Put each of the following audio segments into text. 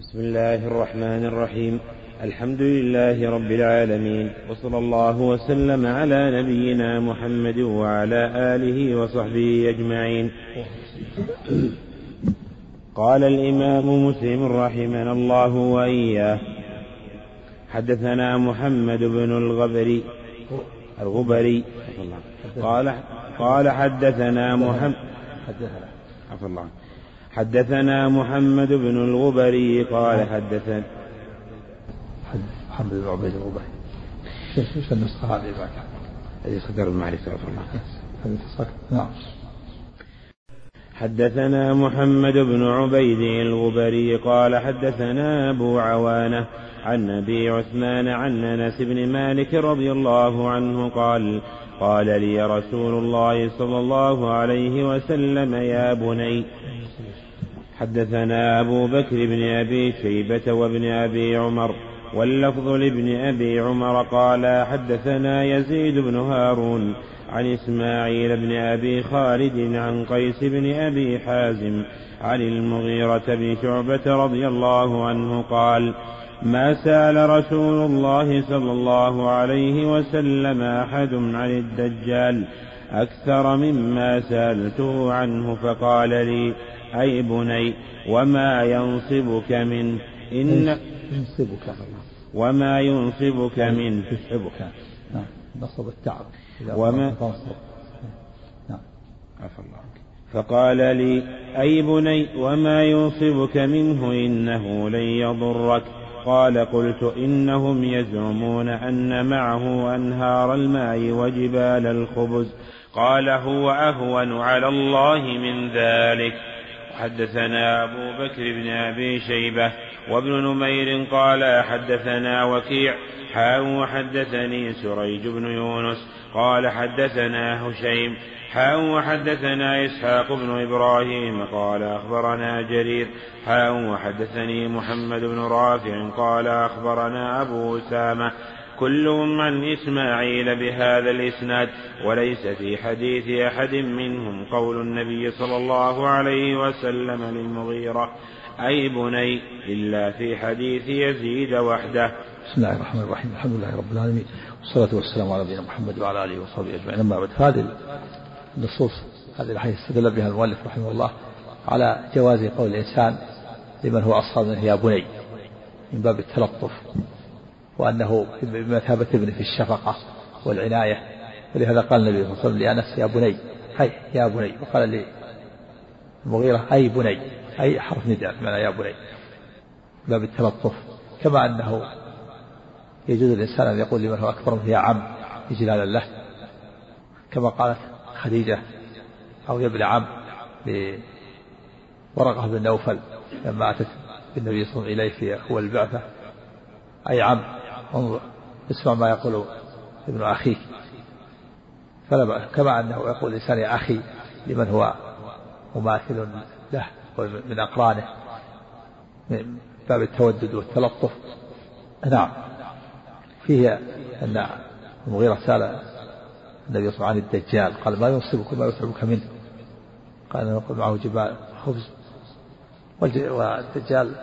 بسم الله الرحمن الرحيم. الحمد لله رب العالمين. وصلى الله وسلم على نبينا محمد وعلى آله وصحبه أجمعين. قال الإمام مسلم رحمنا الله وإياه حدثنا محمد بن الغبري الغبري قال قال حدثنا محمد حدثنا عفى الله. حدثنا محمد بن الغبري قال حدثنا محمد بن عبيد الغبري. إيش النسخة. هذه بعد؟ هذه صدر المعرفة نعم. حدثنا محمد بن عبيد الغبري قال حدثنا أبو عوانة عن أبي عثمان عن أنس بن مالك رضي الله عنه قال قال لي رسول الله صلى الله عليه وسلم يا بني حدثنا أبو بكر بن أبي شيبة وابن أبي عمر واللفظ لابن أبي عمر قال حدثنا يزيد بن هارون عن إسماعيل بن أبي خالد عن قيس بن أبي حازم عن المغيرة بن شعبة رضي الله عنه قال ما سأل رسول الله صلى الله عليه وسلم أحد عن الدجال أكثر مما سألته عنه فقال لي أي بني وما ينصبك منه إن ينصبك وما ينصبك منه يتعبك نعم نصب التعب. وما نعم. عفى الله فقال لي أي بني وما ينصبك منه إنه لن يضرك. قال قلت إنهم يزعمون أن معه أنهار الماء وجبال الخبز. قال هو أهون على الله من ذلك. حدثنا أبو بكر بن أبي شيبة وابن نمير قال حدثنا وكيع حاء وحدثني سريج بن يونس قال حدثنا هشيم حاء وحدثنا إسحاق بن إبراهيم قال أخبرنا جرير حاء وحدثني محمد بن رافع قال أخبرنا أبو أسامة كلهم عن إسماعيل بهذا الإسناد وليس في حديث أحد منهم قول النبي صلى الله عليه وسلم للمغيرة أي بني إلا في حديث يزيد وحده. بسم الله الرحمن الرحيم الحمد لله رب العالمين والصلاة والسلام على نبينا محمد وعلى آله وصحبه أجمعين. أما بعد هذه النصوص هذه الحديث استدل بها المؤلف رحمه الله على جواز قول الإنسان لمن هو أصغر منه يا بني من باب التلطف. وأنه بمثابة ابنه في الشفقة والعناية. ولهذا قال النبي صلى الله عليه وسلم لأنس يا بني. هي يا بني. وقال للمغيرة أي بني. أي حرف نداء بمعنى يا بني. باب التلطف. كما أنه يجوز الإنسان أن يقول لمن هو أكبر منه يا عم. إجلالا له. كما قالت خديجة أو يا ابن عم. لورقة بن نوفل لما أتت بالنبي صلى الله عليه وسلم إليه في أول البعثة أي عم. انظر اسمع ما يقول ابن أخيك فلا كما أنه يقول الإنسان يا أخي لمن هو مماثل له من أقرانه من باب التودد والتلطف. نعم. فيه أن المغيرة سأل النبي صلى الله عليه وسلم عن الدجال قال ما ينصبك ما يتعبك منه؟ قال نقول معه جبال خبز. والدجال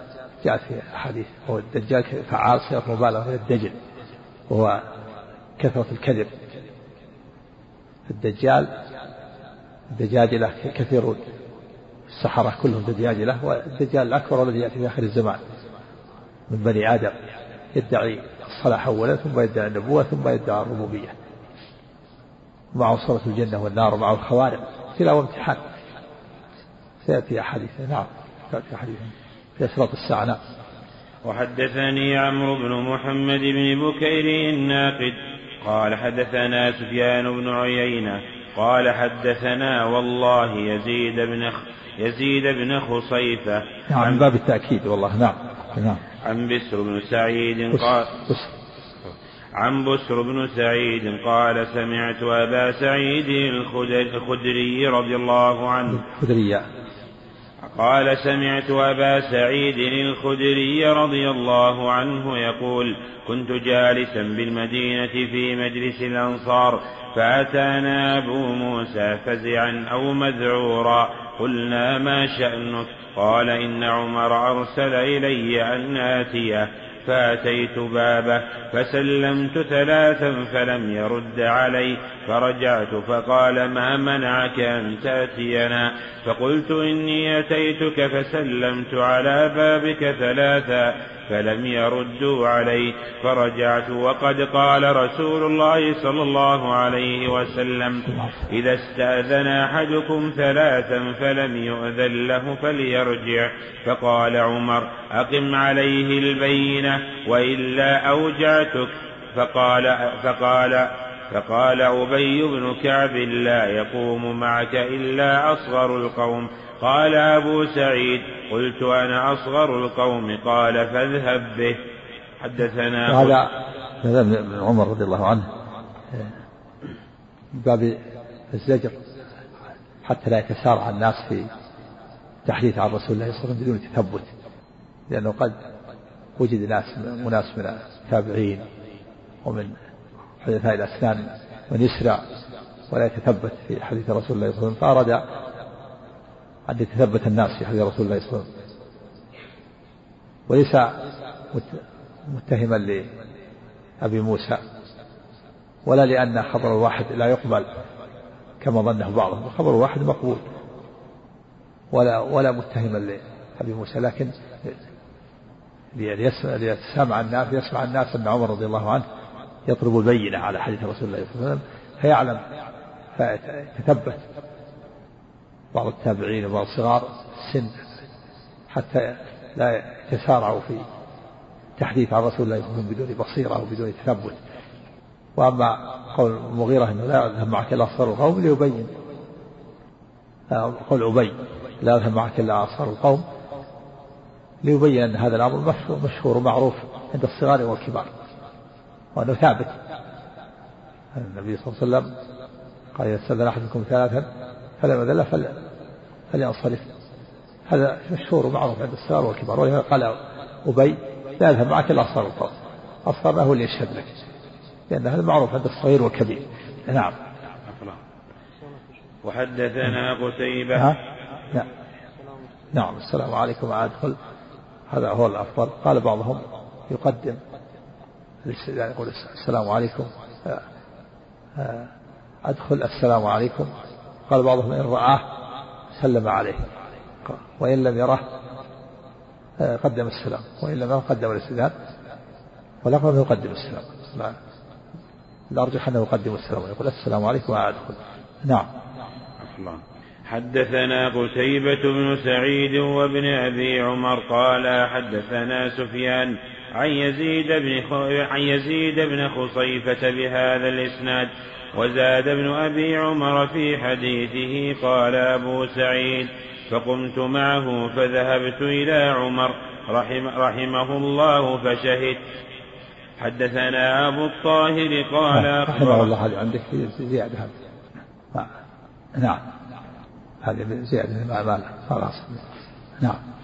جاء في أحاديث هو الدجال فعال صيغة مبالغة الدجل وهو كثرة الكذب. الدجال دجاجلة كثيرون السحرة كلهم دجاجلة والدجال الأكبر الذي يأتي في آخر الزمان من بني آدم يدعي الصلاح أولا ثم يدعي النبوة ثم يدعي الربوبية. معه صورة الجنة والنار ومعه الخوارق ابتلاء وامتحان. سيأتي أحاديث نعم سيأتي أحاديث. في أشراط الساعة نعم. وحدثني عمرو بن محمد بن بكير الناقد قال حدثنا سفيان بن عيينة قال حدثنا والله يزيد بن يزيد بن خصيفة. نعم عن باب التأكيد والله نعم نعم. عن بسر بن سعيد قال عن بسر بن سعيد قال سمعت أبا سعيد الخدري رضي الله عنه. الخدري قال سمعت أبا سعيد الخدري رضي الله عنه يقول كنت جالسا بالمدينة في مجلس الأنصار فأتانا أبو موسى فزعا أو مذعورا قلنا ما شأنك؟ قال إن عمر أرسل إلي أن آتيه فأتيت بابه فسلمت ثلاثا فلم يرد علي فرجعت فقال ما منعك أن تأتينا؟ فقلت إني أتيتك فسلمت على بابك ثلاثا فلم يردوا علي فرجعت وقد قال رسول الله صلى الله عليه وسلم إذا استأذن أحدكم ثلاثا فلم يؤذن له فليرجع. فقال عمر أقم عليه البينة وإلا أوجعتك. فقال فقال فقال أبي بن كعب لا يقوم معك إلا أصغر القوم. قال أبو سعيد قلت أنا أصغر القوم قال فاذهب به. حدثنا هذا هذا ابن عمر رضي الله عنه. باب الزجر حتى لا يتسارع الناس في تحديث عن رسول الله صلى الله عليه وسلم بدون تثبت لأنه قد وجد ناس مناس من التابعين ومن حدثاء الأسنان من يسرع ولا يتثبت في حديث رسول الله صلى الله عليه وسلم فأراد أن يتثبت الناس في حديث رسول الله صلى الله عليه وسلم. وليس متهما لأبي موسى ولا لأن خبر الواحد لا يقبل كما ظنه بعضهم خبر الواحد مقبول ولا ولا متهما لأبي موسى لكن ليسمع الناس يسمع الناس أن عمر رضي الله عنه يطلب البينة على حديث رسول الله صلى الله عليه وسلم فيعلم فيتثبت بعض التابعين وبعض صغار السن حتى لا يتسارعوا في تحديث عن رسول الله صلى الله عليه وسلم بدون بصيرة وبدون تثبت. وأما قول المغيرة أنه لا يذهب معك إلا أصغر القوم ليبين. قول أبي لا يذهب معك إلا أصغر القوم ليبين أن هذا الأمر مشهور ومعروف عند الصغار والكبار. وأنه ثابت. النبي صلى الله عليه وسلم قال إذا استأذن أحدكم ثلاثا فلم يذل فلينصرف. هذا مشهور ومعروف عند الصغار والكبار. ولهذا قال أبي لا يذهب معك إلا أصغر القوم. أصغر ما هو اللي يشهد لك. لأن هذا معروف عند الصغير والكبير. نعم. وحدثنا قتيبة. نعم نعم. السلام عليكم. أدخل هذا هو الأفضل. قال بعضهم يقدم. يقول السلام عليكم. أدخل السلام عليكم. قال بعضهم إن رآه سلم عليه. وإن لم يره قدم السلام. وإن لم يره قدم الاستئذان والأقرب يقدم السلام. لا الأرجح أنه يقدم السلام. ويقول السلام عليكم وأدخل. نعم. حدثنا قتيبة بن سعيد وابن أبي عمر قال حدثنا سفيان عن يزيد بن عن يزيد بن خصيفة بهذا الإسناد وزاد ابن أبي عمر في حديثه قال أبو سعيد فقمت معه فذهبت إلى عمر رحم رحمه الله فشهدت حدثنا أبو الطاهر قال نعم، رحمه الله هذه عندك زيادة هذه. نعم هذه زيادة ما خلاص. نعم.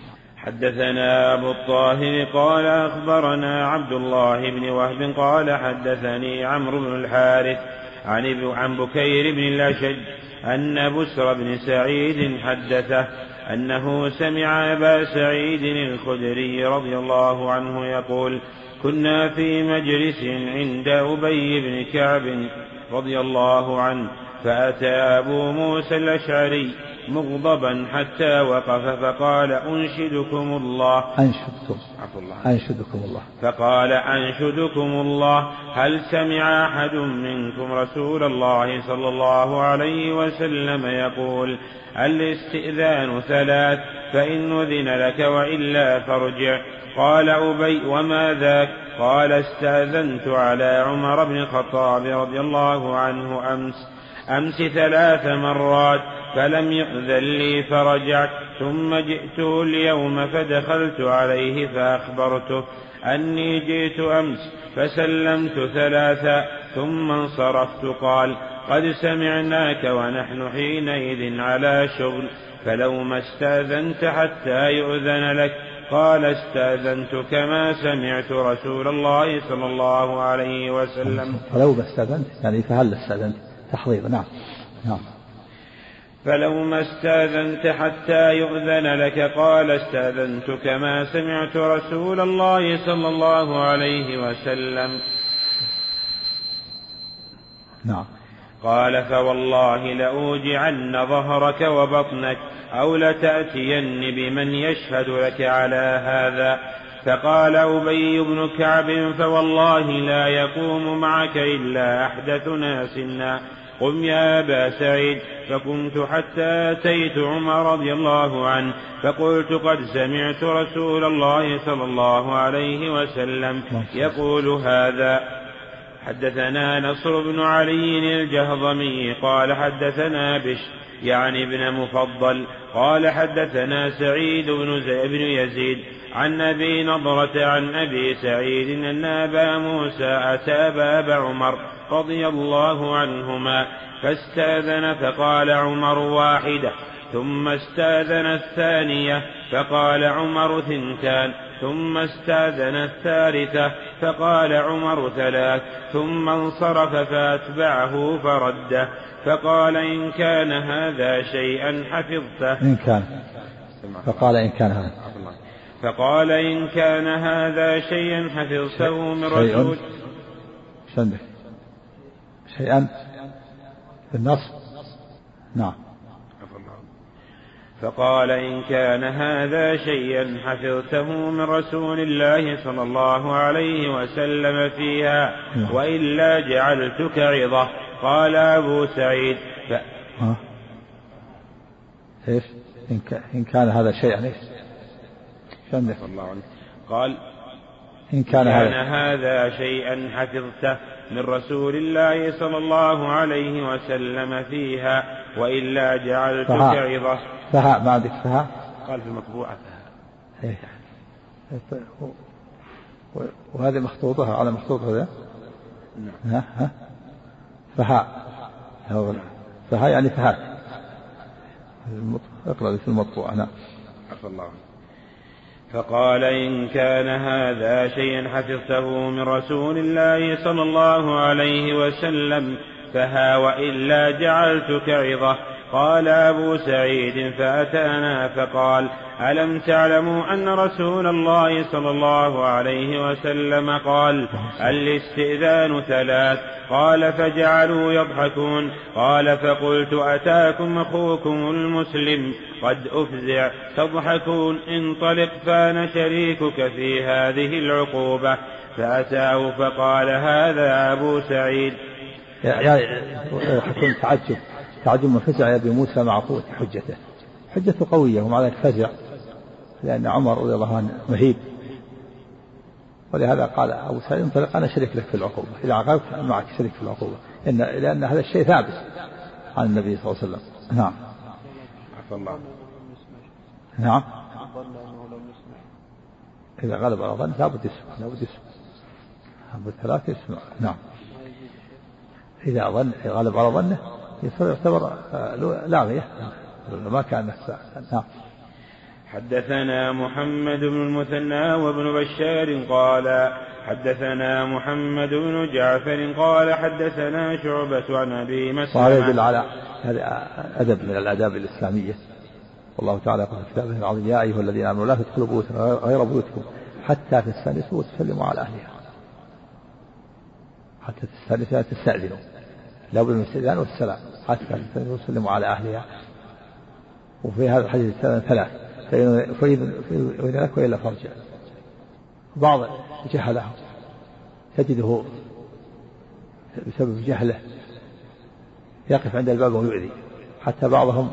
حدثنا أبو الطاهر قال أخبرنا عبد الله بن وهب قال حدثني عمرو بن الحارث عن عن بكير بن الأشج أن بسر بن سعيد حدثه أنه سمع أبا سعيد الخدري رضي الله عنه يقول كنا في مجلس عند أبي بن كعب رضي الله عنه فأتى أبو موسى الأشعري مغضبا حتى وقف فقال أنشدكم الله. أنشدكم. عفو الله. أنشدكم الله. فقال أنشدكم الله. هل سمع أحد منكم رسول الله صلى الله عليه وسلم يقول الاستئذان ثلاث فإن أذن لك وإلا فارجع. قال أبي وما ذاك؟ قال استأذنت على عمر بن الخطاب رضي الله عنه أمس. أمس ثلاث مرات فلم يؤذن لي فرجعت. ثم جئت اليوم فدخلت عليه فأخبرته أني جئت أمس فسلمت ثلاثا. ثم انصرفت قال قد سمعناك ونحن حينئذ على شغل فلو ما استأذنت حتى يؤذن لك. قال استأذنت كما سمعت رسول الله صلى الله عليه وسلم. فلو ما استأذنت يعني فهل استأذنت؟ تحضير. نعم. نعم. فلو ما استاذنت حتى يؤذن لك قال استاذنتك ما سمعت رسول الله صلى الله عليه وسلم. نعم. قال فوالله لأوجعن ظهرك وبطنك أو لتأتين بمن يشهد لك على هذا. فقال أبي بن كعب فوالله لا يقوم معك إلا أحدث ناسنا. قم يا أبا سعيد. فقمت حتى أتيت عمر رضي الله عنه فقلت قد سمعت رسول الله صلى الله عليه وسلم يقول هذا. حدثنا نصر بن علي الجهضمي قال حدثنا بش يعني ابن مفضل قال حدثنا سعيد بن, بن يزيد عن أبي نضرة عن أبي سعيد أن أبا موسى أتى باب عمر رضي الله عنهما فاستأذن فقال عمر واحدة ثم استأذن الثانية فقال عمر ثنتان ثم استأذن الثالثة فقال عمر ثلاث ثم انصرف فأتبعه فرده فقال إن كان هذا شيئا حفظته. إن كان. فقال إن كان هذا. فقال إن كان هذا شيئا حفظته من رسول شيئا شيئا بالنصب نعم فقال إن كان هذا شيئا حفظته من رسول الله صلى الله عليه وسلم فيها نعم. وإلا جعلتك عظة قال أبو سعيد ف... ها؟ إيش؟ إن كان هذا شيئا إيش؟ الله عنه قال إن كان, كان هذا شيئا حفظته من رسول الله صلى الله عليه وسلم فيها وإلا جعلتك عظة. فها ما عندك فها؟ قال في المطبوعة فها. إيه. وهذه مخطوطة على مخطوطة هذا نعم. ها ها. فها. فها يعني فهات اقرأ في المطبوعة نعم. عفى الله. عنه فقال إن كان هذا شيئا حفظته من رسول الله صلى الله عليه وسلم فها وإلا جعلتك عظة. قال أبو سعيد فأتانا فقال ألم تعلموا أن رسول الله صلى الله عليه وسلم قال الاستئذان ثلاث قال فجعلوا يضحكون قال فقلت أتاكم أخوكم المسلم قد أفزع تضحكون انطلق فأنا شريكك في هذه العقوبة فأتاه فقال هذا أبو سعيد يا يا حكم تعجب تعجب من فزع يا أبي موسى مع قوة حجته. حجته قوية ومع ذلك فزع لأن عمر رضي الله عنه مهيب. ولهذا قال أبو سعيد انطلق أنا شريك لك في العقوبة. إذا عاقبت معك شريك في العقوبة. إن لأن هذا الشيء ثابت عن النبي صلى الله عليه وسلم. نعم. عفى الله. نعم. إذا غلب على ظن لابد يسمع لابد يسمع. لابد ثلاثة يسمع. نعم. إذا ظن غلب على ظنه يعتبر لاغية ما كان نعم. حدثنا محمد بن المثنى وابن بشار قال حدثنا محمد بن جعفر قال حدثنا شعبة عن أبي مسلمة. وهذا يدل على هذا أدب من الآداب الإسلامية. والله تعالى يقول في كتابه العظيم يا أيها الذين آمنوا لا تدخلوا بيوتا غير بيوتكم حتى تستأنسوا وتسلموا على أهلها. حتى تستأنسوا تستأذنوا. لابد من الاستئذان والسلام. حتى وتسلموا على أهلها. وفي هذا الحديث ثلاث. فإذا لك وإلا فارجع. بعض جهله تجده بسبب جهله يقف عند الباب ويؤذي. حتى بعضهم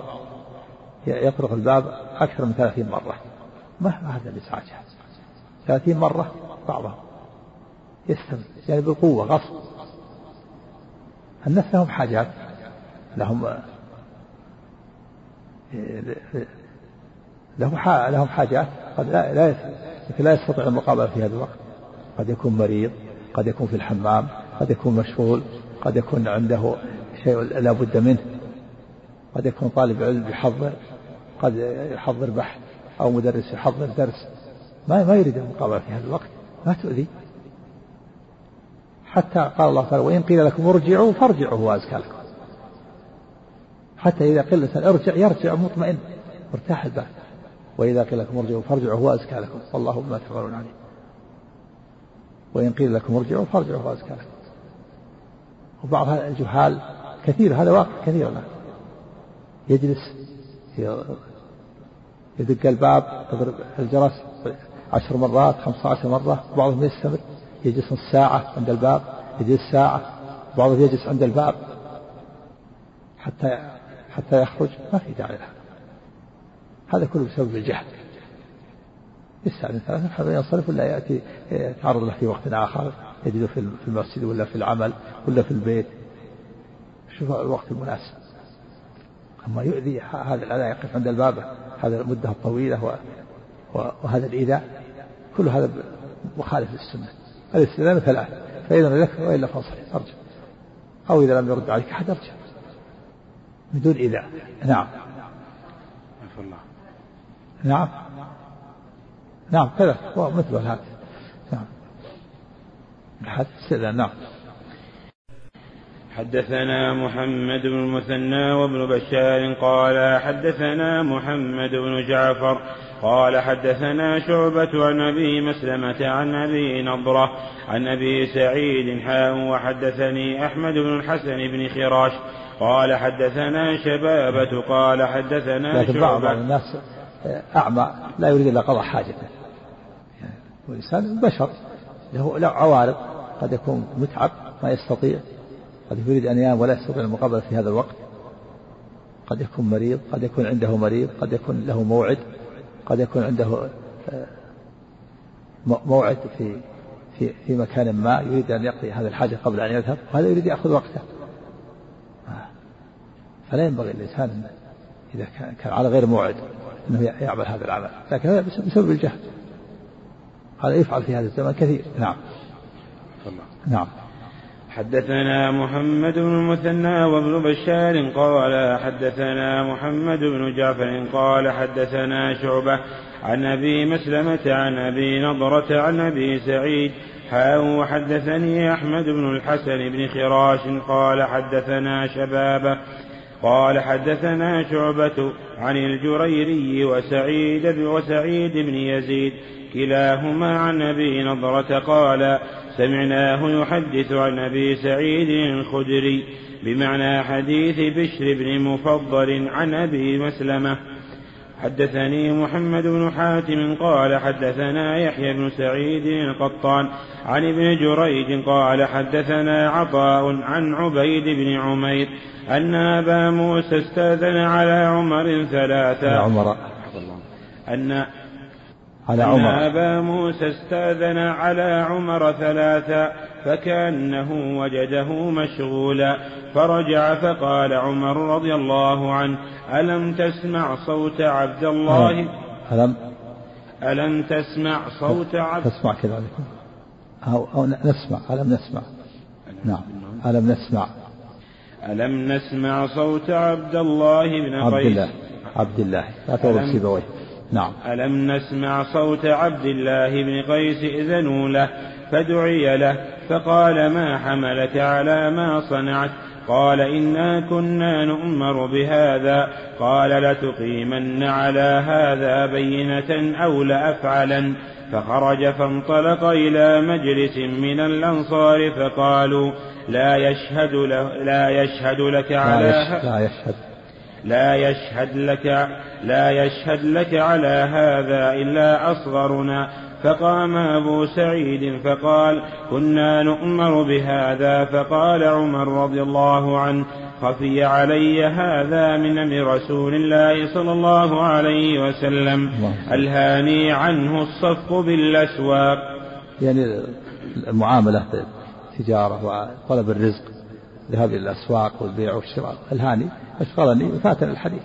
يطرق الباب أكثر من ثلاثين مرة. ما هذا الإزعاج ثلاثين مرة بعضهم يستمر. يعني بالقوة غصب. الناس لهم حاجات. لهم له لهم حاجات قد لا لا لا يستطيع المقابلة في هذا الوقت. قد يكون مريض قد يكون في الحمام قد يكون مشغول قد يكون عنده شيء لا بد منه. قد يكون طالب علم يحضر قد يحضر بحث أو مدرس يحضر درس. ما ما يريد المقابلة في هذا الوقت. ما تؤذي. حتى قال الله تعالى وإن قيل لكم ارجعوا فارجعوا هو أزكى لكم. حتى إذا قيل ارجع يرجع مطمئن. مرتاح البال وإذا قيل لكم ارجعوا فارجعوا هو أزكى لكم. والله بما تفعلون عليم. وإن قيل لكم ارجعوا فارجعوا هو أزكى لكم. وبعض الجهال كثير هذا واقع كثير الآن. يجلس يدق الباب يضرب الجرس عشر مرات خمسة عشر مرة بعضهم يستمر. يجلس نص ساعة عند الباب يجلس ساعة بعضهم يجلس عند الباب. حتى حتى يخرج ما في داعي له هذا كله بسبب الجهل. يستأذن ثلاثة حتى ينصرف ولا يأتي يتعرض له في وقت آخر يجده في المسجد ولا في العمل ولا في البيت. شوف الوقت المناسب. أما يؤذي هذا الأذى يقف عند الباب. هذا المدة الطويلة وهذا الإيذاء. كل هذا مخالف للسنة. الاستئذان ثلاث فإذا لك وإلا فاصل ارجع أو إذا لم يرد عليك أحد ارجع بدون إيذاء نعم. الله نعم. نعم كذا. مثل هذا. نعم. استئذان نعم. حدثنا محمد بن المثنى وابن بشار قال حدثنا محمد بن جعفر قال حدثنا شعبة عن أبي مسلمة عن أبي نضرة عن أبي سعيد حاء وحدثني أحمد بن الحسن بن خراش قال حدثنا شبابة قال حدثنا لكن بعض الناس أعمى لا يريد إلا قضاء حاجته. والإنسان بشر له له عوارض قد يكون متعب ما يستطيع قد يريد أن ينام ولا يستطيع المقابلة في هذا الوقت. قد يكون مريض قد يكون عنده مريض قد يكون له موعد قد يكون عنده آه، موعد في في في مكان ما يريد أن يقضي هذه الحاجة قبل أن يذهب وهذا يريد يأخذ وقته. فلا ينبغي الإنسان إذا كان على غير موعد أنه يعمل هذا العمل. لكن هذا بسبب الجهل. هذا يفعل في هذا الزمن كثير. نعم. نعم. حدثنا محمد بن المثنى وابن بشار قال حدثنا محمد بن جعفر قال حدثنا شعبة عن أبي مسلمة عن أبي نضرة عن أبي سعيد. حاء وحدثني أحمد بن الحسن بن خراش قال حدثنا شبابة قال حدثنا شعبة عن الجريري وسعيد وسعيد بن يزيد كلاهما عن أبي نضرة قال سمعناه يحدث عن أبي سعيد الخدري بمعنى حديث بشر بن مفضل عن أبي مسلمة. حدثني محمد بن حاتم قال حدثنا يحيى بن سعيد القطان عن ابن جريج قال حدثنا عطاء عن عبيد بن عمير أن أبا موسى استأذن على عمر ثلاثة. عمر. أن على عمر. أن أبا موسى استأذن على عمر ثلاثا فكأنه وجده مشغولا. فرجع فقال عمر رضي الله عنه ألم تسمع صوت عبد الله؟ ألم؟ ألم تسمع صوت عبد تسمع كذلك أو, أو نسمع. ألم نسمع. نعم. ألم نسمع. ألم نسمع صوت عبد الله بن عبد الله. عبد الله. لا تغلق سيبويه نعم. ألم نسمع صوت عبد الله بن قيس إذنوا له فدعي له فقال ما حملك على ما صنعت؟ قال إنا كنا نؤمر بهذا. قال لتقيمن على هذا بينة أو لأفعلن. فخرج فانطلق إلى مجلس من الأنصار فقالوا لا يشهد له لا يشهد لك على لا يشهد. لا يشهد لك لا يشهد لك على هذا إلا أصغرنا. فقام أبو سعيد فقال كنا نؤمر بهذا. فقال عمر رضي الله عنه خفي علي هذا من أمر رسول الله صلى الله عليه وسلم ألهاني عنه الصف بالأسواق. يعني المعاملة بالتجارة وطلب الرزق ذهاب إلى الأسواق والبيع والشراء. ألهاني أشغلني فاتني الحديث.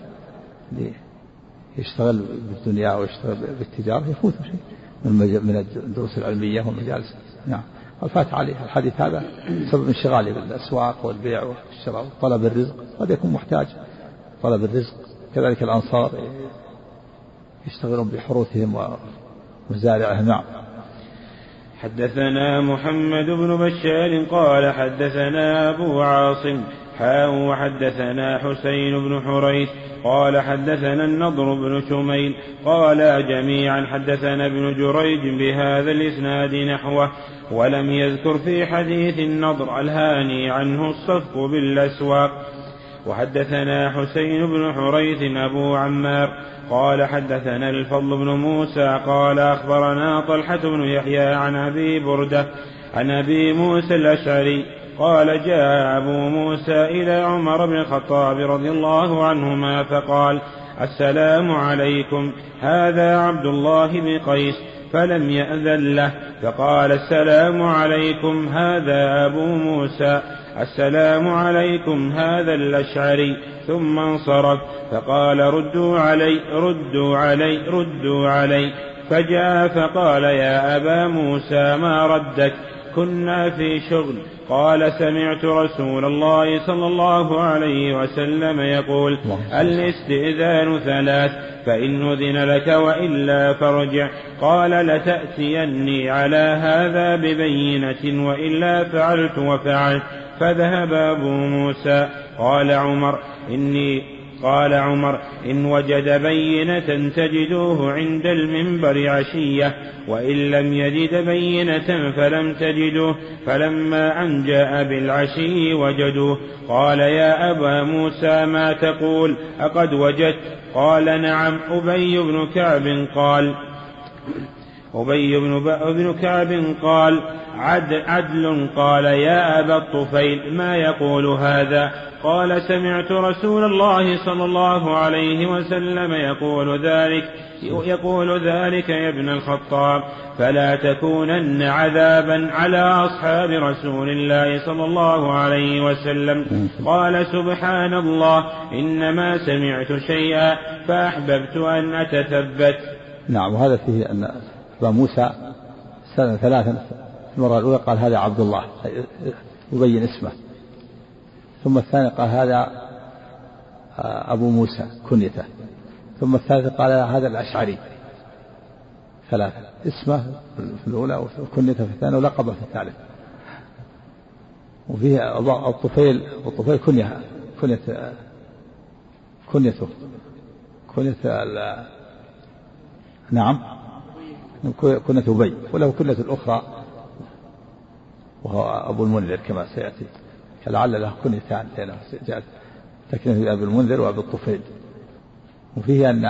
يشتغل بالدنيا ويشتغل بالتجارة يفوته شيء من الدروس العلمية والمجالس. نعم. فات عليه الحديث هذا سبب انشغاله بالأسواق والبيع والشراء وطلب الرزق. قد يكون محتاج طلب الرزق. كذلك الأنصار يشتغلون بحروثهم ومزارعهم. نعم. حدثنا محمد بن بشار قال حدثنا أبو عاصم حاء وحدثنا حسين بن حريث قال حدثنا النضر بن شميل قال جميعا حدثنا ابن جريج بهذا الإسناد نحوه ولم يذكر في حديث النضر الهاني عنه الصفق بالأسواق. وحدثنا حسين بن حريث أبو عمار قال حدثنا الفضل بن موسى قال أخبرنا طلحة بن يحيى عن أبي بردة عن أبي موسى الأشعري قال جاء أبو موسى إلى عمر بن الخطاب رضي الله عنهما فقال السلام عليكم هذا عبد الله بن قيس فلم يأذن له. فقال السلام عليكم هذا أبو موسى. السلام عليكم هذا الأشعري. ثم انصرف. فقال ردوا علي ردوا علي ردوا علي. فجاء فقال يا أبا موسى ما ردك؟ كنا في شغل. قال سمعت رسول الله صلى الله عليه وسلم يقول الإستئذان ثلاث فإن أذن لك وإلا فارجع. قال لتأتيني على هذا ببينة وإلا فعلت وفعلت. فذهب أبو موسى. قال عمر إني قال عمر إن وجد بينة تجدوه عند المنبر عشية وإن لم يجد بينة فلم تجدوه فلما أن جاء بالعشي وجدوه. قال يا أبا موسى ما تقول؟ أقد وجدت. قال نعم. أبي بن كعب قال أبي بن, بن كعب قال عدل, عدل قال يا أبا الطفيل ما يقول هذا؟ قال سمعت رسول الله صلى الله عليه وسلم يقول ذلك يقول ذلك يا ابن الخطاب. فلا تكونن عذابا على أصحاب رسول الله صلى الله عليه وسلم. قال سبحان الله إنما سمعت شيئا فأحببت أن أتثبت. نعم وهذا فيه أن موسى سنة ثلاثا المرة الأولى قال هذا عبد الله يبين اسمه. ثم الثاني قال هذا آه، أبو موسى كنيته. ثم الثالث قال هذا الأشعري. ثلاثة. اسمه في الأولى وكنيته في الثانية ولقبه في الثالث. وفيه الطفيل الطفيل كنية كنية كنيته كنية نعم كنية أبي. وله كنية الأخرى وهو أبو المنذر كما سيأتي. فلعل له كنيتان لأنه جاءت تكنية أبي المنذر وأبي الطفيل. وفيه أن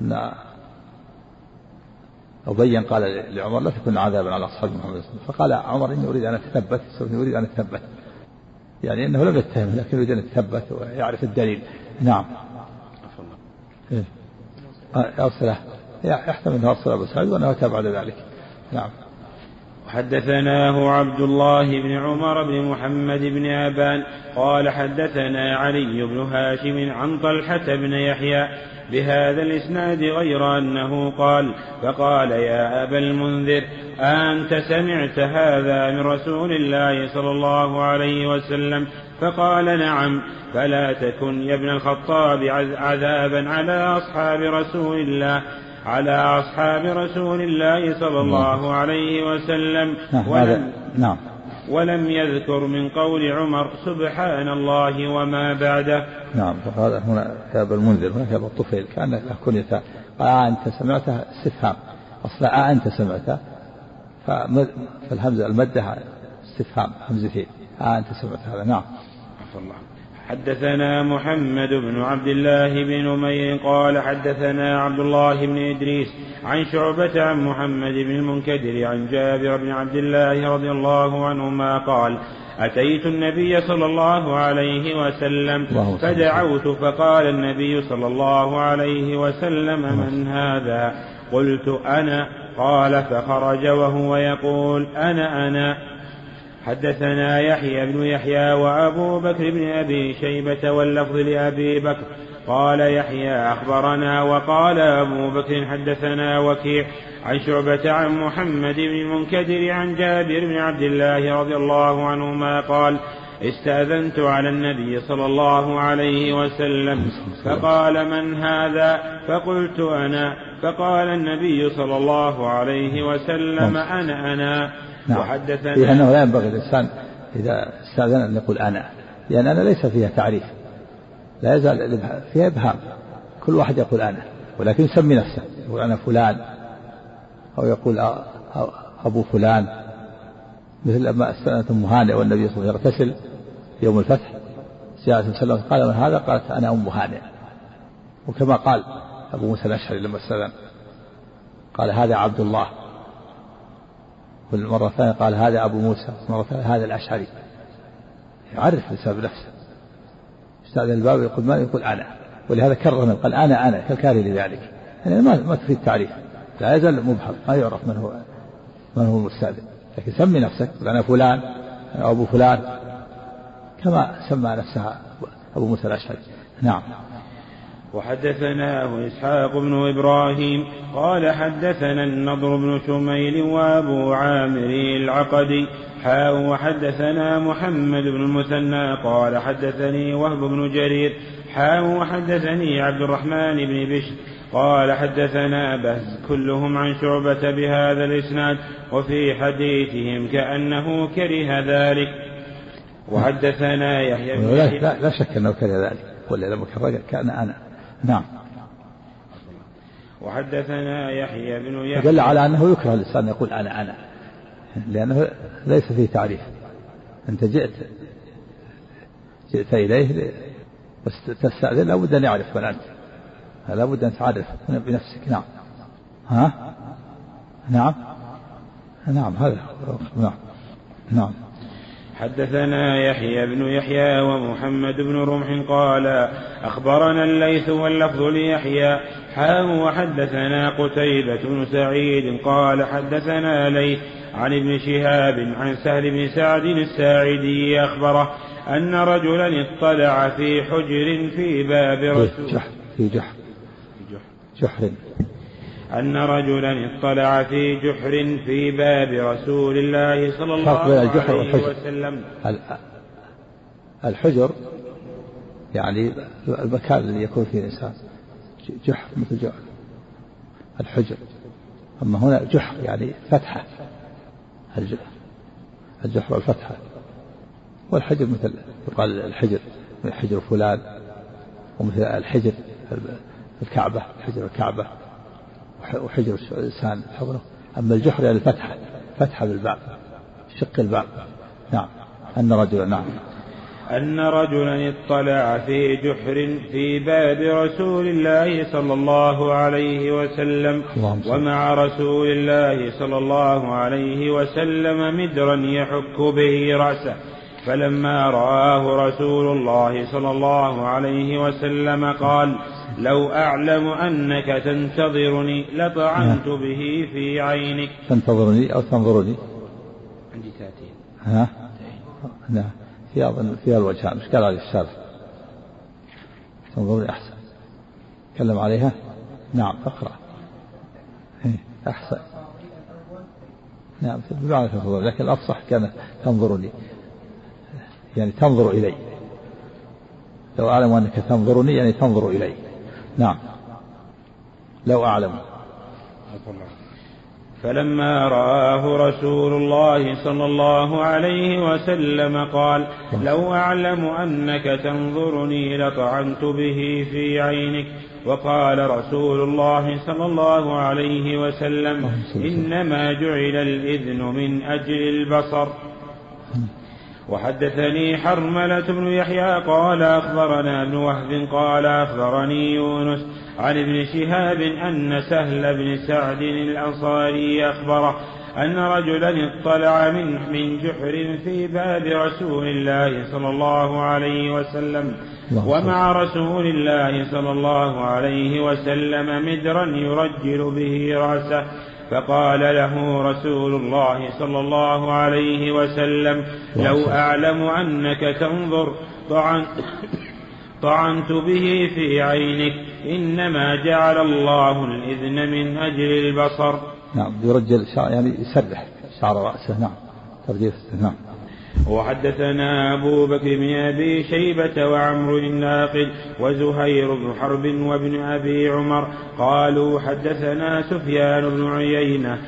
أن أبي قال لعمر لا تكن عذابا على أصحاب محمد صلى الله عليه وسلم. فقال عمر إني أريد أن أتثبت. أريد أن أتثبت. يعني أنه لم يتهم لكن يريد أن يتثبت ويعرف الدليل. نعم. إيه. أرسله. يحتمل أنه أرسل أبو سعيد وأنه أتى بعد ذلك نعم. حدثناه عبد الله بن عمر بن محمد بن أبان قال حدثنا علي بن هاشم عن طلحة بن يحيى بهذا الإسناد غير أنه قال فقال يا أبا المنذر أنت سمعت هذا من رسول الله صلى الله عليه وسلم؟ فقال نعم. فلا تكن يا ابن الخطاب عذابا على أصحاب رسول الله. على أصحاب رسول الله صلى الله عليه وسلم. نعم ولم, نعم. ولم يذكر من قول عمر سبحان الله وما بعده. نعم فهذا هنا يا أبا المنذر هنا يا أبا الطفيل. كان له كنية قال آه أنت سمعته؟ استفهام. أصلا آه أنت سمعته. فالهمزة المدة استفهام همزتين آه أنت سمعت هذا. نعم. الله. حدثنا محمد بن عبد الله بن نمير قال حدثنا عبد الله بن إدريس عن شعبة عن محمد بن المنكدر عن جابر بن عبد الله رضي الله عنهما قال أتيت النبي صلى الله عليه وسلم فدعوت فقال النبي صلى الله عليه وسلم من هذا؟ قلت أنا. قال فخرج وهو يقول أنا أنا. حدثنا يحيى بن يحيى وأبو بكر بن أبي شيبة واللفظ لأبي بكر. قال يحيى أخبرنا وقال أبو بكر حدثنا وكيع عن شعبة عن محمد بن المنكدر عن جابر بن عبد الله رضي الله عنهما قال استأذنت على النبي صلى الله عليه وسلم. فقال من هذا؟ فقلت أنا. فقال النبي صلى الله عليه وسلم أنا أنا. نعم. وحدثنا لأنه لا ينبغي الإنسان إذا استأذن أن يقول أنا لأن أنا ليس فيها تعريف. لا يزال فيها إبهام. كل واحد يقول أنا ولكن يسمي نفسه. يقول أنا فلان أو يقول أبو فلان. مثل لما استأذنت أم هانئ والنبي صلى الله عليه وسلم يغتسل يوم الفتح. جاءت وسلم قال من هذا؟ قالت أنا أم هانئ. وكما قال أبو موسى الأشعري لما استأذن قال هذا عبد الله. والمرة الثانية قال هذا أبو موسى المرة الثانية هذا الأشعري. يعرف الإنسان بنفسه استاذن الباب يقول ما يقول أنا ولهذا كرر قال أنا أنا كالكاري لذلك. يعني ما ما تفيد تعريف لا يزال مبهم ما يعرف من هو من هو المستأذن. لكن سمي نفسك أنا فلان أو أبو فلان. كما سمى نفسها أبو موسى الأشعري. نعم. وحدثناه إسحاق بن إبراهيم قال حدثنا النضر بن شميل وأبو عامر العقدي حاء وحدثنا محمد بن المثنى قال حدثني وهب بن جرير حاء وحدثني عبد الرحمن بن بشر قال حدثنا بهز كلهم عن شعبة بهذا الإسناد وفي حديثهم كأنه كره ذلك. وحدثنا يحيى بن لا, لا, شك أنه كره ذلك ولا لما كره كان أنا. نعم. وحدثنا يحيى بن يحيى. دل على أنه يكره الإنسان يقول أنا أنا. لأنه ليس فيه تعريف. أنت جئت جئت إليه بس تستأذن لابد أن يعرف من أنت. لابد أن تعرف بنفسك. نعم. ها؟ نعم. نعم هذا. نعم. نعم. حدثنا يحيى بن يحيى ومحمد بن رمح قال أخبرنا الليث واللفظ ليحيى. حام وحدثنا قتيبة بن سعيد قال حدثنا ليث عن ابن شهاب عن سهل بن سعد الساعدي أخبره أن رجلا اطلع في حجر في باب رسول في جحر. جحر. أن رجلا اطلع في جحر في باب رسول الله صلى الله عليه وسلم. الحجر يعني المكان الذي يكون فيه الإنسان. جحر مثل جحر. الحجر. أما هنا جحر يعني فتحة. الجحر والفتحة. والحجر مثل يقال الحجر من حجر فلان ومثل الحجر الكعبة حجر الكعبة. وحجر الإنسان حضنه. أما الجحر يعني الفتحة فتحة بالباب شق الباب نعم. أن رجلا نعم. أن رجلا اطلع في جحر في باب رسول الله صلى الله عليه وسلم ومع رسول الله صلى الله عليه وسلم مدرا يحك به رأسه. فلما رآه رسول الله صلى الله عليه وسلم قال لو أعلم أنك تنتظرني لطعنت نعم. به في عينك. تنتظرني أو تنظرني؟ عندي تأتي ها؟ نعم في أظن فيها الوجهان مش قال عليه الشارع تنظرني أحسن. تكلم عليها؟ نعم أقرأ. إيه، أحسن. نعم بمعنى تنظر لكن الأفصح كان تنظرني. يعني تنظر إلي. لو أعلم أنك تنظرني يعني تنظر إلي. نعم. لو أعلم. فلما رآه رسول الله صلى الله عليه وسلم قال لو أعلم أنك تنظرني لطعنت به في عينك. وقال رسول الله صلى الله عليه وسلم إنما جعل الإذن من أجل البصر. وحدثني حرملة بن يحيى قال أخبرنا ابن وهب قال أخبرني يونس عن ابن شهاب أن سهل بن سعد الأنصاري أخبره أن رجلا اطلع من من جحر في باب رسول الله صلى الله عليه وسلم ومع رسول الله صلى الله عليه وسلم مدرا يرجل به رأسه فقال له رسول الله صلى الله عليه وسلم لو أعلم أنك تنظر طعن طعنت به في عينك إنما جعل الله الإذن من أجل البصر. نعم يرجل يعني يسرح شعر رأسه نعم ترجيل نعم. وحدثنا أبو بكر بن أبي شيبة وعمرو الناقد وزهير بن حرب وابن أبي عمر قالوا حدثنا سفيان بن عيينة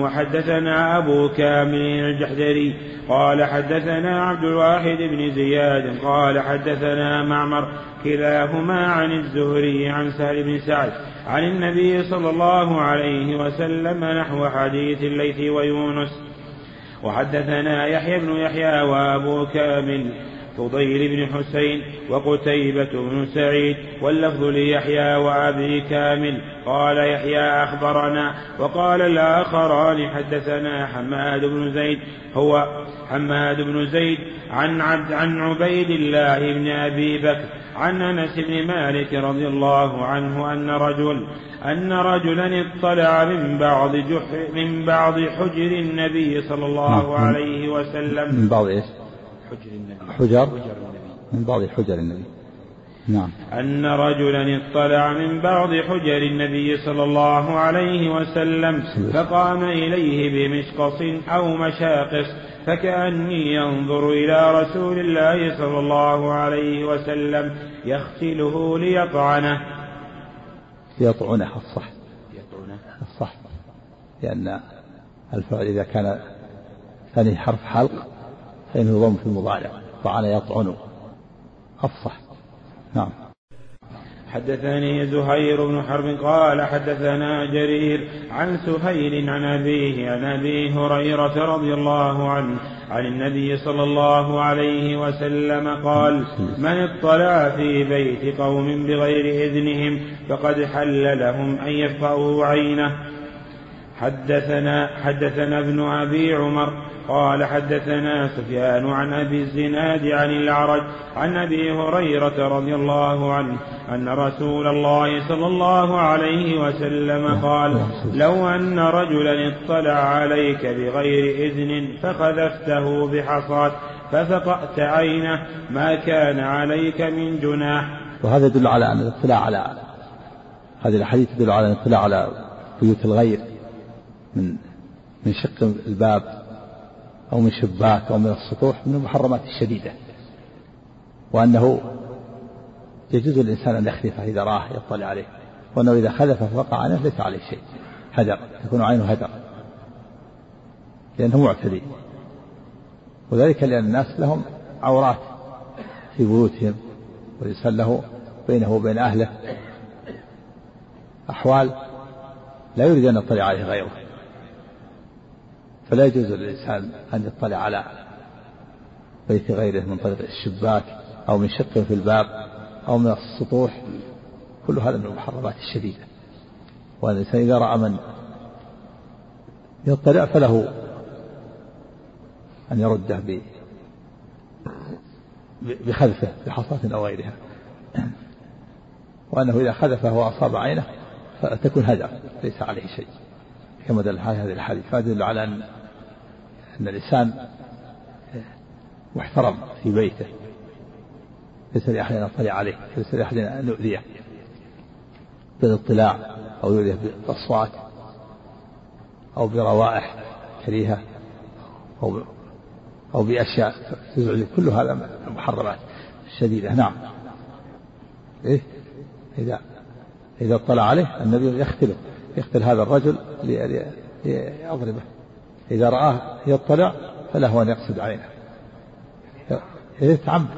وحدثنا أبو كامل الجحدري قال حدثنا عبد الواحد بن زياد قال حدثنا معمر كلاهما عن الزهري عن سهل بن سعد عن النبي صلى الله عليه وسلم نحو حديث الليث ويونس وحدثنا يحيى بن يحيى وأبو كامل فضيل بن حسين وقتيبة بن سعيد واللفظ ليحيى وأبي كامل. قال يحيى أخبرنا وقال الآخران حدثنا حماد بن زيد هو حماد بن زيد عن عبد عن عبيد الله بن أبي بكر عن أنس بن مالك رضي الله عنه أن رجل أن رجلا اطلع من بعض من بعض حجر النبي صلى الله نعم. عليه وسلم. من بعض إيش؟ حجر النبي. حجر؟ من بعض حجر النبي. نعم. أن رجلا اطلع من بعض حجر النبي صلى الله عليه وسلم فقام إليه بمشقص أو مشاقص فكأني ينظر إلى رسول الله صلى الله عليه وسلم يختله ليطعنه. يطعنه الصح. يطعنه الصح. لأن الفعل إذا كان ثاني حرف حلق فإنه يضم في المضارع طعن يطعن. أفصح نعم. حدثني زهير بن حرب قال حدثنا جرير عن سهيل عن أبيه عن أبي هريرة رضي الله عنه عن النبي صلى الله عليه وسلم قال من اطلع في بيت قوم بغير إذنهم فقد حل لهم أن يفقهوا عينه. حدثنا حدثنا ابن أبي عمر قال حدثنا سفيان عن أبي الزناد عن الأعرج عن أبي هريرة رضي الله عنه أن رسول الله صلى الله عليه وسلم قال لو أن رجلا اطلع عليك بغير إذن فخذفته بحصاه ففقأت عينه ما كان عليك من جناح. وهذا يدل على أن الاطلاع على هذه الحديث تدل على الاطلاع على بيوت الغير من من شق الباب. أو من شباك أو من السطوح من المحرمات الشديدة. وأنه يجوز للإنسان أن يخلفه إذا راه يطلع عليه. وأنه إذا خلف فوقع عنه ليس عليه شيء. هدر تكون عينه هدر. لأنه معتدي. وذلك لأن الناس لهم عورات في بيوتهم. والإنسان له بينه وبين أهله أحوال لا يريد أن يطلع عليه غيره. فلا يجوز للإنسان أن يطلع على بيت غيره من طريق الشباك أو من شق في الباب أو من السطوح. كل هذا من المحرمات الشديدة. والإنسان إذا رأى من يطلع فله أن يرده بخذفه بحصاة أو غيرها. وأنه إذا خذفه وأصاب عينه فتكون هدى ليس عليه شيء. كما دل هذه الحديث. فيدل على أن أن الإنسان محترم في بيته ليس لأحد أن يطلع عليه ليس لأحد أن يؤذيه بالاطلاع أو يؤذيه بالأصوات أو بروائح كريهة أو أو بأشياء تزعج كل هذا محرمات شديدة نعم. إيه؟ إذا إذا اطلع عليه النبي يختله يقتل هذا الرجل ليضربه. إذا رآه يطلع فله أن يقصد عينه يتعمد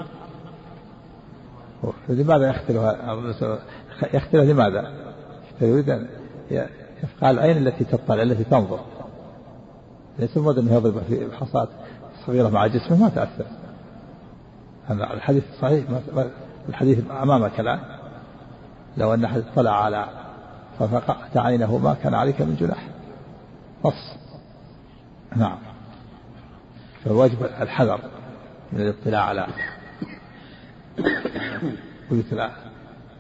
لماذا يختل يختل لماذا؟ يريد أن يفقع العين التي تطلع التي تنظر. ليس المراد أنه يضرب في حصات صغيرة مع جسمه ما تأثر. هذا الحديث صحيح الحديث أمامك الآن. لو أن أحد اطلع على ففقعت عينه ما كان عليك من جناح. نص نعم. فالواجب الحذر من الاطلاع على بيوت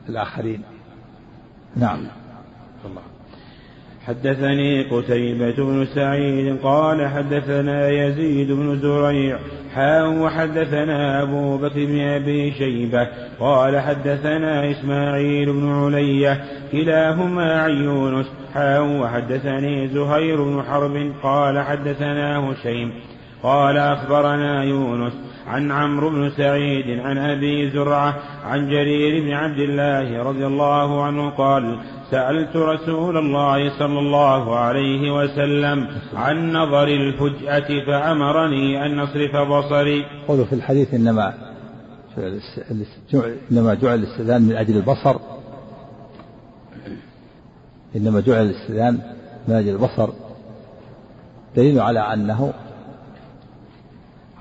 الآخرين. نعم. الله. حدثني قتيبة بن سعيد قال حدثنا يزيد بن زريع حاء وحدثنا أبو بكر بن أبي شيبة قال حدثنا إسماعيل بن علية كلاهما عن يونس حاء وحدثني زهير بن حرب قال حدثنا هشيم قال أخبرنا يونس عن عمرو بن سعيد عن أبي زرعة عن جرير بن عبد الله رضي الله عنه قال سألت رسول الله صلى الله عليه وسلم عن نظر الفجأة فأمرني أن نصرف بصري. قوله في الحديث إنما إنما جعل الاستئذان من أجل البصر. إنما جعل الاستئذان من أجل البصر. دليل على أنه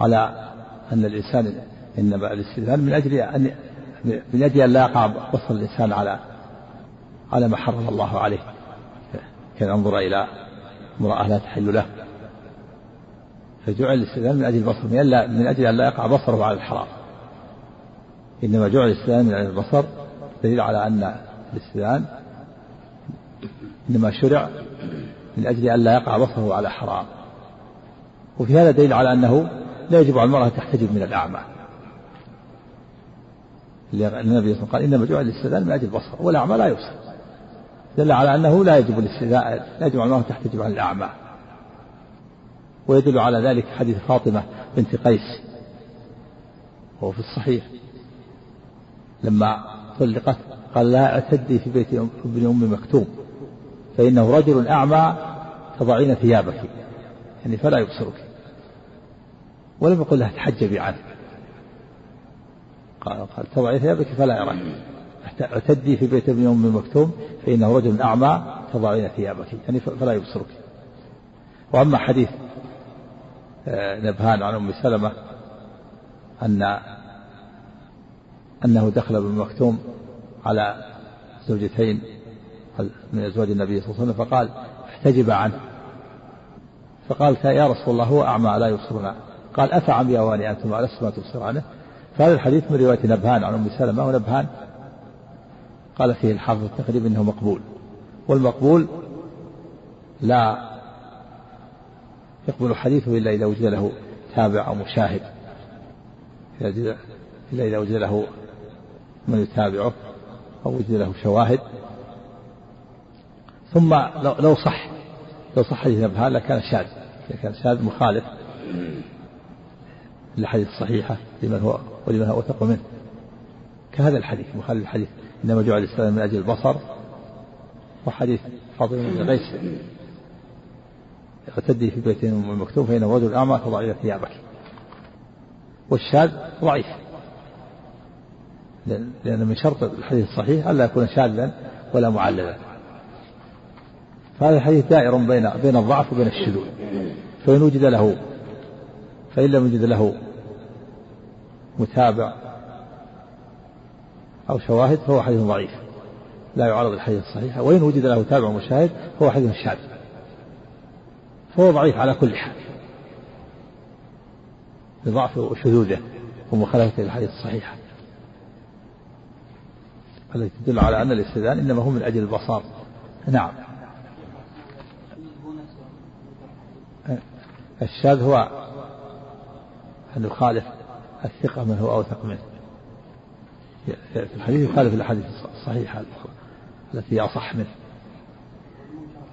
على أن الإنسان إنما الاستئذان من أجل أن من أجل أن لا يقع بصر الإنسان على على ما حرم الله عليه. كان ينظر إلى امرأة لا تحل له. فجعل الاستئذان من أجل البصر من أجل أن لا يقع بصره على الحرام. إنما جعل الاستئذان من أجل البصر دليل على أن الاستئذان إنما شرع من أجل أن لا يقع بصره على حرام. وفي هذا دليل على أنه لا يجب على المرأة تحتجب من الأعمى. النبي صلى الله عليه وسلم قال إنما جعل الاستئذان من أجل البصر والأعمى لا يبصر. دل على أنه لا يجب الاستئذان لا يجب على المرأة تحتجب عن الأعمى. ويدل على ذلك حديث فاطمة بنت قيس وهو في الصحيح. لما طلقت قال لا اعتدي في بيت ابن أم مكتوم فإنه رجل أعمى تضعين ثيابك يعني فلا يبصرك. ولم يقل لها تحجبي عنه. قال قال تضعي ثيابك فلا يراك. اعتدي في بيت ابن أم مكتوم فإنه رجل أعمى تضعين ثيابك يعني فلا يبصرك. وأما حديث آه، نبهان عن أم سلمة أن أنه دخل ابن مكتوم على زوجتين من أزواج النبي صلى الله عليه وسلم فقال احتجب عنه. فقالت يا رسول الله هو أعمى لا يبصرنا. قال أفعم بأواني أنتم ألست ما تبصر عنه فهذا الحديث من رواية نبهان عن أم سلمة ونبهان قال فيه الحافظ التقريب إنه مقبول. والمقبول لا يقبل حديثه إلا إذا وجد له تابع أو مشاهد. إلا إذا وجد له من يتابعه أو وجد له شواهد. ثم لو صح لو صح حديث نبهان لكان شاذ كان شاذ مخالف. الأحاديث الصحيحة لمن هو ولمن هو أوثق منه. كهذا الحديث مخالف الحديث. إنما جعل الإسلام من أجل البصر وحديث فاطمة بن قيس اعتدي في بيت المكتوب فإنه رجل أعمى فضع ثيابك. والشاذ ضعيف. لأن من شرط الحديث الصحيح ألا يكون شاذا ولا معللا. فهذا الحديث دائر بين بين الضعف وبين الشذوذ. فإن وجد له فإن لم يجد له متابع أو شواهد فهو حديث ضعيف. لا يعارض الحديث الصحيح. وإن وجد له تابع ومشاهد فهو حديث شاذ. فهو ضعيف على كل حال. لضعف وشذوذه ومخالفته للحديث الصحيحة التي تدل على أن الاستئذان إنما هو من أجل البصر. نعم. الشاذ هو أن يخالف الثقة من هو أوثق منه. في الحديث يخالف الأحاديث الصحيحة التي أصح منه.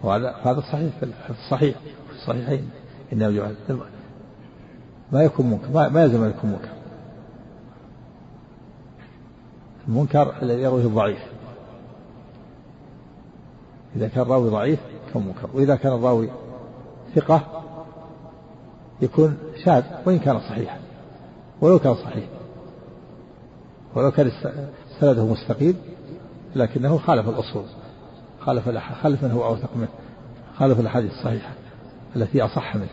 وهذا هذا صحيح في الصحيح في الصحيحين. إنه ما يكون منكر ما يلزم أن يكون منكر. المنكر الذي يرويه الضعيف. إذا كان الراوي ضعيف يكون منكر. وإذا كان الراوي ثقة يكون شاذ وإن كان صحيحا. ولو كان صحيح. ولو كان سنده مستقيم لكنه خالف الأصول. خالف خالف من هو أوثق منه. خالف الأحاديث الصحيحة التي أصح منه.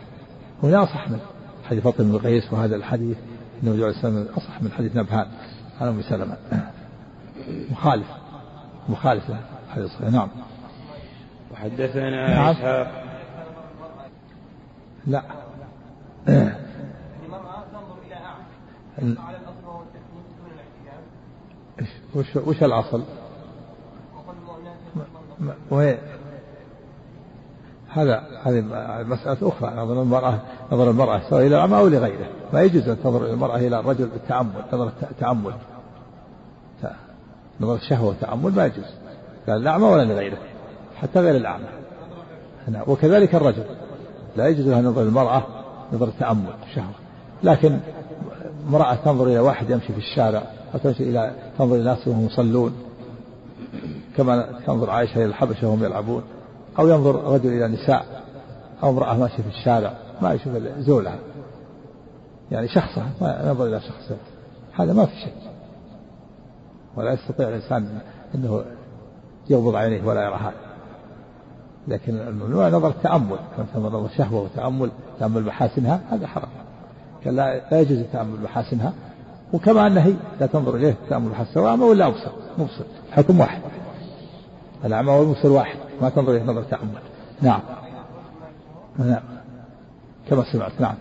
هنا أصح منه. حديث فاطمة بن قيس وهذا الحديث إنه جعل السلام أصح من حديث نبهان. عن أم سلمة. مخالف. مخالف له. الحديث الصحيح نعم. وحدثنا نعم. إسحاق. لا المرأة تنظر إلى أعمى على الأصل وهو التكليف دون الاعتكاف وش وش الأصل؟ وهي هذا هذه مسألة أخرى. نظر المرأة نظر المرأة سواء إلى الأعمى أو لغيره. ما يجوز أن تنظر المرأة إلى الرجل بالتأمل نظر التأمل نظر الشهوة والتأمل ما يجوز. لا الأعمى ولا لغيره. حتى غير الأعمى. وكذلك الرجل. لا يجوز أن ينظر المرأة نظر تأمل شهوة. لكن امرأة تنظر إلى واحد يمشي في الشارع أو إلى تنظر إلى ناس وهم يصلون. كما تنظر عائشة إلى الحبشة وهم يلعبون. أو ينظر رجل إلى نساء أو امرأة ماشية في الشارع ما يشوف زولها. يعني شخصه ما ينظر إلى شخصه هذا ما في شيء ولا يستطيع الإنسان أنه يغضض عينيه ولا يرى هذا. لكن الممنوع نظر التأمل نظر شهوة وتأمل تأمل محاسنها هذا حرام. لا, لا يجوز تأمل محاسنها وكما أن هي لا تنظر إليه تأمل محاسنها سواء أعمى ولا أبصر مبصر حكم واحد. الأعمى والمبصر واحد ما تنظر إليه نظر تأمل. نعم. نعم. كما سمعت نعم.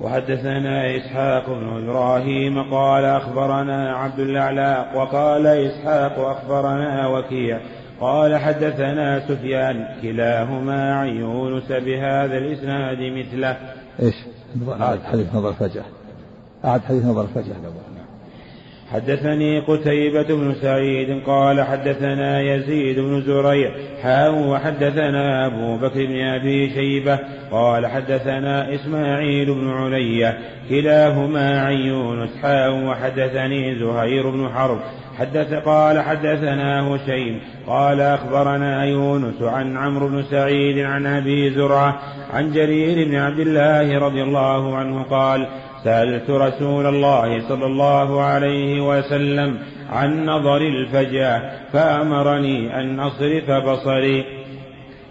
وحدثنا إسحاق بن إبراهيم قال أخبرنا عبد الأعلى وقال إسحاق أخبرنا وكيع قال حدثنا سفيان كلاهما عن يونس بهذا الإسناد مثله. إيش؟ أعد حديث نظر فجأة. أعد حديث نظر فجأة. حدثني قتيبة بن سعيد قال حدثنا يزيد بن زريع. حاو وحدثنا أبو بكر بن أبي شيبة. قال حدثنا إسماعيل بن علية. كلاهما عن يونس وحدثني زهير بن حرب. حدث قال حدثنا هشيم قال أخبرنا يونس عن عمرو بن سعيد عن أبي زرعة عن جرير بن عبد الله رضي الله عنه قال سألت رسول الله صلى الله عليه وسلم عن نظر الفجأة فأمرني أن أصرف بصري.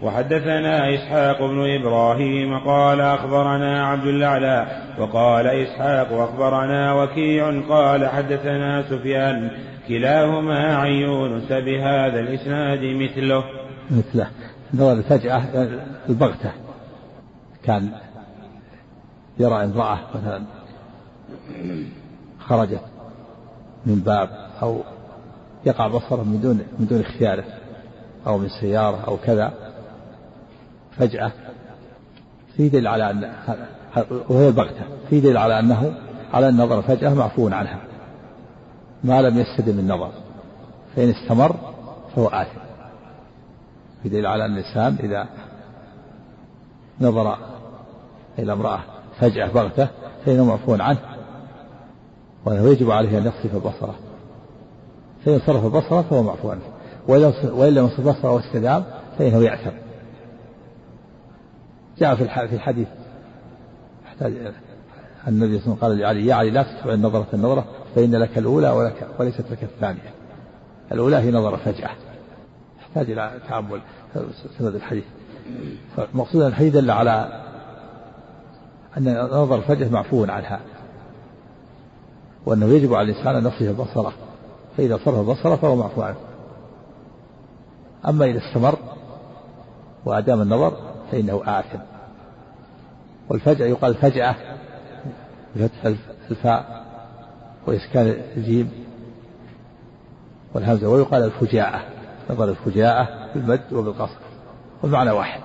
وحدثنا إسحاق بن إبراهيم قال أخبرنا عبد الأعلى وقال إسحاق أخبرنا وكيع قال حدثنا سفيان كلاهما عن يونس بهذا الإسناد مثله. مثله. نظر الفجأة البغتة. كان يرى امرأة مثلا خرجت من باب أو يقع بصره من دون من دون اختياره أو من سيارة أو كذا فجأة في دليل على أن وهي البغتة. في دليل على أنه على النظر فجأة معفو عنها. ما لم يستدم النظر. فإن استمر فهو آثم. في دليل على أن الإنسان إذا نظر إلى امرأة فجأة بغتة فإنه معفو عنه وأنه يجب عليه أن يصرف بصره فإن صرف بصره فهو معفو عنه وإن لم يصرف بصره واستدام فإنه يعتم جاء في الحديث النبي صلى الله عليه وسلم قال لعلي يا علي لا تتبع النظرة النظرة فإن لك الأولى ولك وليست لك الثانية. الأولى هي نظرة فجأة. يحتاج إلى تأمل. سند الحديث. فالمقصود أن الحديث دل على أن نظر الفجأة معفو عنها. وأنه يجب على الإنسان أن يصرف بصره. فإذا صرف بصره فهو معفو عنه. أما إذا استمر وأدام النظر فإنه آثم. والفجأة يقال فجأة بفتح الفاء. وإسكان الجيم والهمزة ويقال الفجاءة نظر الفجاءة بالمد وبالقصر والمعنى واحد.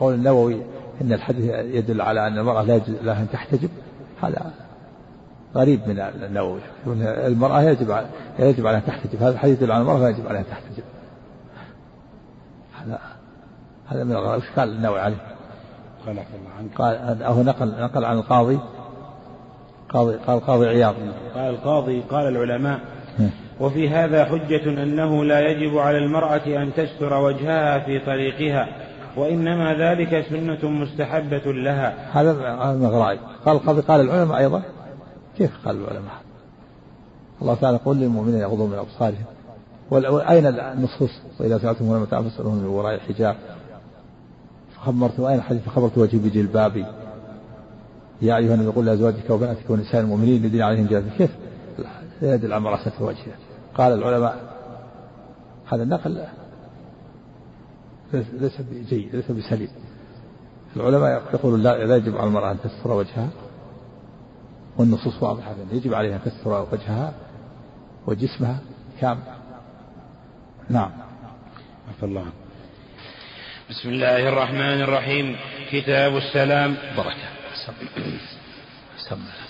قول النووي إن الحديث يدل على أن المرأة لا يجوز لها أن تحتجب هذا غريب من النووي المرأة يجب يجب عليها أن تحتجب هذا الحديث يدل على المرأة لا يجب عليها أن تحتجب. هذا هذا من الغرائب قال النووي عليه؟ قال هو نقل نقل عن القاضي قاضي قال القاضي عياض. قال القاضي قال العلماء. وفي هذا حجة أنه لا يجب على المرأة أن تستر وجهها في طريقها وإنما ذلك سنة مستحبة لها. هذا من الغرائب قال القاضي قال العلماء أيضا. كيف قال العلماء؟ الله تعالى يقول للمؤمنين يغضوا من أبصارهم. وأين النصوص؟ وإذا سألتم ولم فاسألوهم من وراء الحجاب. فخبرت أين الحديث؟ فخبرت وجهي بجلبابي. يا أيها النبي قل لأزواجك وبناتك ونساء المؤمنين يدين عليهم جلابيب كيف يدل على مراسة وجهها قال العلماء هذا النقل ليس بجيد ليس بسليم. العلماء يقولون لا يجب على المرأة أن تستر وجهها والنصوص واضحة يجب عليها أن تستر وجهها وجسمها كامل. نعم. عفى الله بسم الله الرحمن الرحيم. كتاب السلام. بركة. سم. سم.